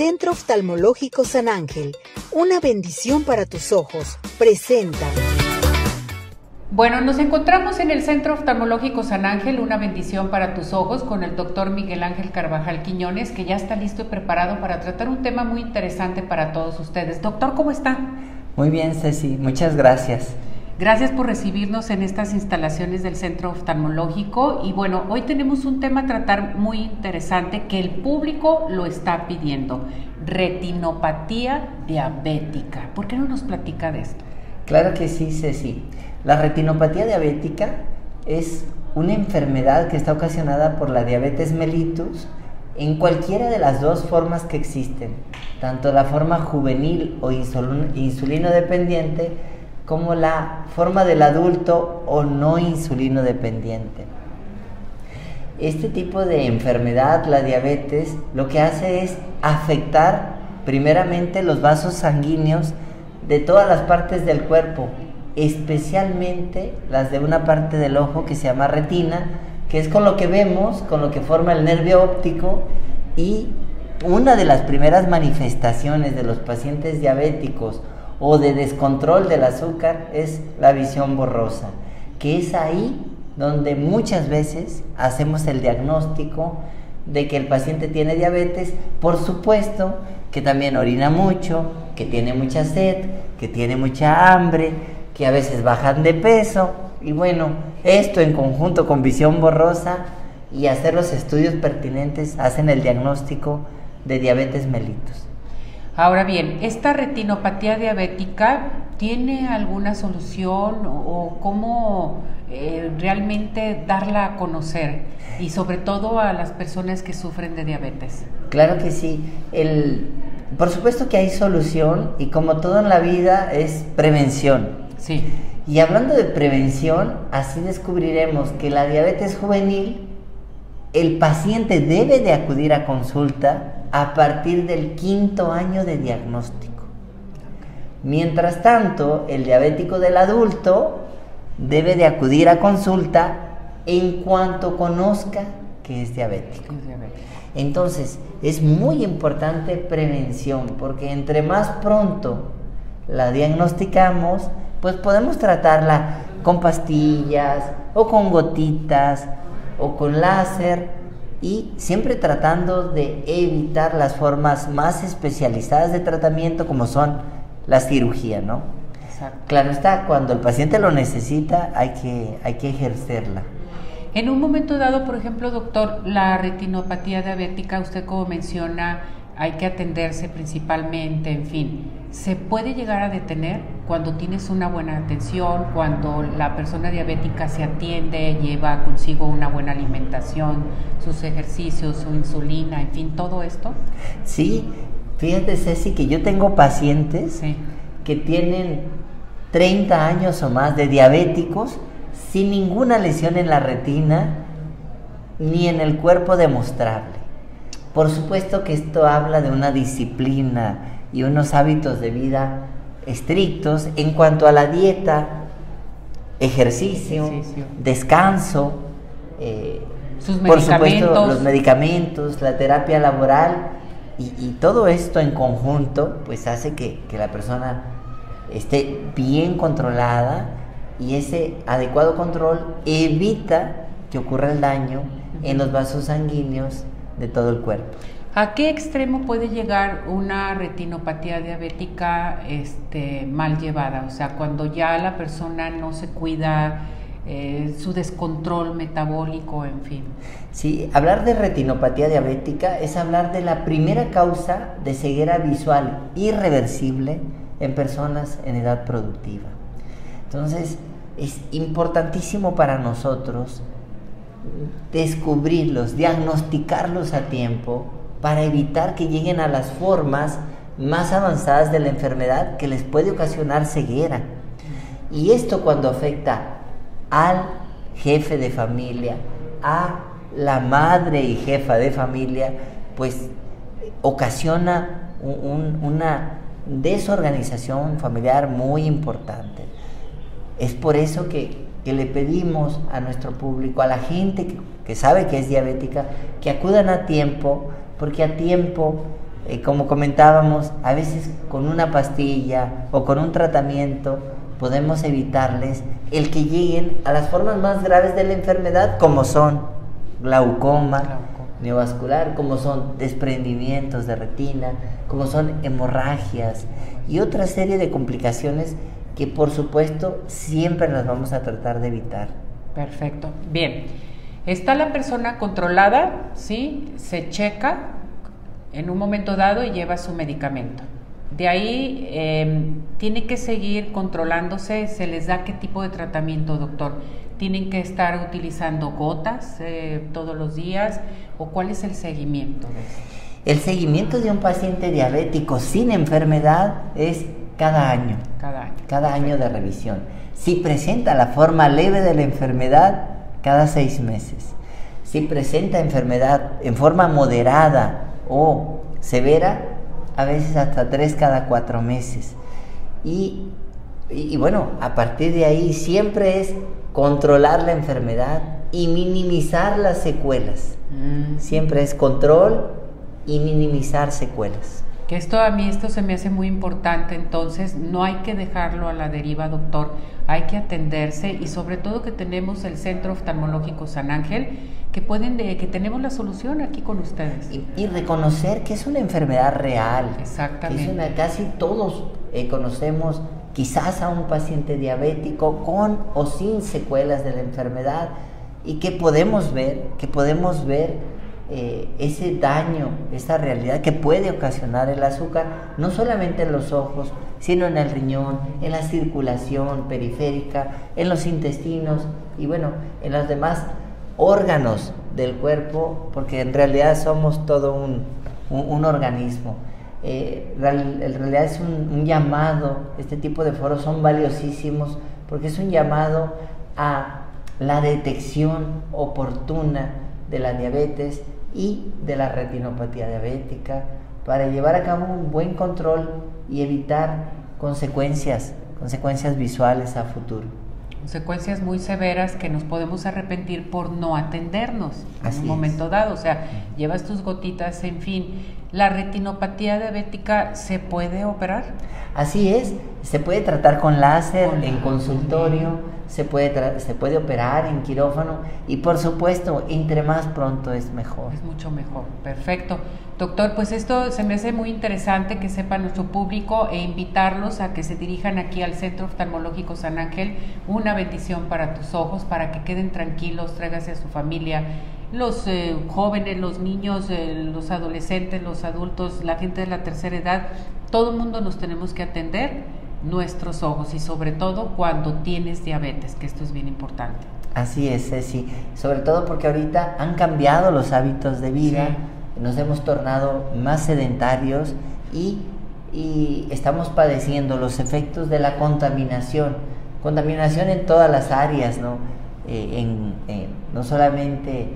Centro Oftalmológico San Ángel, una bendición para tus ojos, presenta. Bueno, nos encontramos en el Centro Oftalmológico San Ángel, una bendición para tus ojos, con el doctor Miguel Ángel Carvajal Quiñones, que ya está listo y preparado para tratar un tema muy interesante para todos ustedes. Doctor, ¿cómo está? Muy bien, Ceci, muchas gracias. Gracias por recibirnos en estas instalaciones del Centro Oftalmológico y bueno, hoy tenemos un tema a tratar muy interesante que el público lo está pidiendo, retinopatía diabética. ¿Por qué no nos platica de esto? Claro que sí, Ceci. La retinopatía diabética es una enfermedad que está ocasionada por la diabetes mellitus en cualquiera de las dos formas que existen, tanto la forma juvenil o insulino dependiente, como la forma del adulto o no insulino dependiente. Este tipo de enfermedad, la diabetes, lo que hace es afectar primeramente los vasos sanguíneos de todas las partes del cuerpo, especialmente las de una parte del ojo que se llama retina, que es con lo que vemos, con lo que forma el nervio óptico y una de las primeras manifestaciones de los pacientes diabéticos o de descontrol del azúcar es la visión borrosa, que es ahí donde muchas veces hacemos el diagnóstico de que el paciente tiene diabetes, por supuesto que también orina mucho, que tiene mucha sed, que tiene mucha hambre, que a veces bajan de peso, y bueno, esto en conjunto con visión borrosa y hacer los estudios pertinentes hacen el diagnóstico de diabetes mellitus. Ahora bien, ¿esta retinopatía diabética tiene alguna solución o, cómo eh, realmente darla a conocer? Y sobre todo a las personas que sufren de diabetes. Claro que sí. El, por supuesto que hay solución y como todo en la vida es prevención. Sí. Y hablando de prevención, así descubriremos que la diabetes juvenil, el paciente debe de acudir a consulta a partir del quinto año de diagnóstico. Mientras tanto, el diabético del adulto debe de acudir a consulta en cuanto conozca que es diabético. Entonces, es muy importante prevención, porque entre más pronto la diagnosticamos, pues podemos tratarla con pastillas o con gotitas o con láser y siempre tratando de evitar las formas más especializadas de tratamiento como son la cirugía, ¿no? Claro está, cuando el paciente lo necesita hay que, hay que ejercerla. En un momento dado, por ejemplo, doctor, la retinopatía diabética, usted como menciona, hay que atenderse principalmente, en fin, ¿se puede llegar a detener cuando tienes una buena atención, cuando la persona diabética se atiende, lleva consigo una buena alimentación, sus ejercicios, su insulina, en fin, todo esto? Sí, fíjate Ceci que yo tengo pacientes que tienen 30 años o más de diabéticos sin ninguna lesión en la retina ni en el cuerpo demostrable. Por supuesto que esto habla de una disciplina y unos hábitos de vida estrictos en cuanto a la dieta, ejercicio, descanso, eh, por supuesto los medicamentos, la terapia laboral y, todo esto en conjunto pues hace que, que la persona esté bien controlada y ese adecuado control evita que ocurra el daño en los vasos sanguíneos de todo el cuerpo. ¿A qué extremo puede llegar una retinopatía diabética este, mal llevada? O sea, cuando ya la persona no se cuida, eh, su descontrol metabólico, en fin. Sí, hablar de retinopatía diabética es hablar de la primera causa de ceguera visual irreversible en personas en edad productiva. Entonces, es importantísimo para nosotros descubrirlos, diagnosticarlos a tiempo para evitar que lleguen a las formas más avanzadas de la enfermedad que les puede ocasionar ceguera. Y esto cuando afecta al jefe de familia, a la madre y jefa de familia, pues ocasiona una desorganización familiar muy importante. Es por eso que que le pedimos a nuestro público, a la gente que, sabe que es diabética, que acudan a tiempo, porque a tiempo eh, como comentábamos, a veces con una pastilla o con un tratamiento podemos evitarles el que lleguen a las formas más graves de la enfermedad, como son glaucoma, neovascular, como son desprendimientos de retina, como son hemorragias y otra serie de complicaciones que por supuesto siempre las vamos a tratar de evitar. Perfecto. Bien. Está la persona controlada, ¿sí? Se checa en un momento dado y lleva su medicamento. De ahí em, tiene que seguir controlándose, se les da qué tipo de tratamiento, doctor. ¿Tienen que estar utilizando gotas eh, todos los días o cuál es el seguimiento El seguimiento de un paciente diabético sin enfermedad es cada año. Cada año. Cada año de revisión. Si presenta la forma leve de la enfermedad, cada seis meses. Si presenta enfermedad en forma moderada o severa, a veces hasta tres cada cuatro meses. Y, y, bueno, a partir de ahí siempre es controlar la enfermedad y minimizar las secuelas. Mm. Siempre es control y minimizar secuelas. Que esto a mí esto se me hace muy importante, entonces no hay que dejarlo a la deriva, doctor, hay que atenderse y sobre todo que tenemos el Centro Oftalmológico San Ángel, que pueden que tenemos la solución aquí con ustedes. Y, reconocer que es una enfermedad real. Exactamente. casi todos eh, conocemos quizás a un paciente diabético con o sin secuelas de la enfermedad y que podemos ver, que podemos ver eh, ese daño, esa realidad que puede ocasionar el azúcar, no solamente en los ojos, sino en el riñón, en la circulación periférica, en los intestinos y bueno, en los demás órganos del cuerpo, porque en realidad somos todo un, organismo. Eh, en realidad es un, un llamado, este tipo de foros son valiosísimos porque es un llamado a la detección oportuna de la diabetes y de la retinopatía diabética para llevar a cabo un buen control y evitar consecuencias, consecuencias visuales a futuro. Consecuencias muy severas que nos podemos arrepentir por no atendernos en un momento dado. O sea, llevas tus gotitas, en fin. ¿La retinopatía diabética se puede operar? Así es, se puede tratar con láser en consultorio se puede, se puede operar en quirófano y por supuesto, entre más pronto es mejor. Es mucho mejor, perfecto. Doctor, pues esto se me hace muy interesante que sepa nuestro público e invitarlos a que se dirijan aquí al Centro Oftalmológico San Ángel, una bendición para tus ojos, para que queden tranquilos, tráigase a su familia, los eh, jóvenes, los niños, eh, los adolescentes, los adultos, la gente de la tercera edad, todo el mundo nos tenemos que atender nuestros ojos y sobre todo cuando tienes diabetes, que esto es bien importante. Así es, Ceci. Sobre todo porque ahorita han cambiado los hábitos de vida, nos hemos tornado más sedentarios y, estamos padeciendo los efectos de la contaminación. Contaminación en todas las áreas, ¿no? Eh, en, no solamente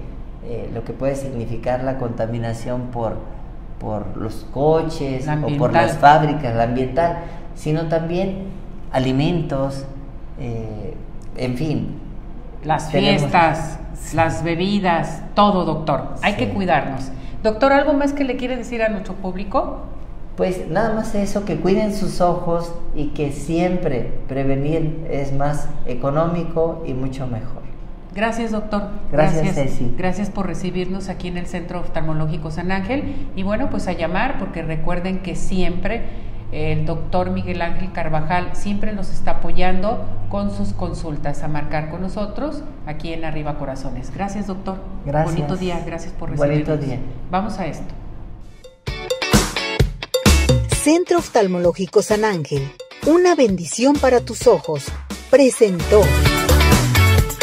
eh, lo que puede significar la contaminación por, por los coches o por las fábricas, la ambiental, sino también alimentos, eh, en fin. Las fiestas, las bebidas, todo, doctor. Hay que cuidarnos. Doctor, ¿algo más que le quiere decir a nuestro público? Pues nada más eso, que cuiden sus ojos y que siempre prevenir es más económico y mucho mejor. Gracias, doctor. Gracias, Ceci. Gracias por recibirnos aquí en el Centro Oftalmológico San Ángel. Y bueno, pues a llamar, porque recuerden que siempre el doctor Miguel Ángel Carvajal siempre nos está apoyando con sus consultas a marcar con nosotros aquí en Arriba Corazones. Gracias, doctor. Gracias. Bonito día, gracias por recibirnos. Bonito día. Vamos a esto. Centro Oftalmológico San Ángel, una bendición para tus ojos, presentó.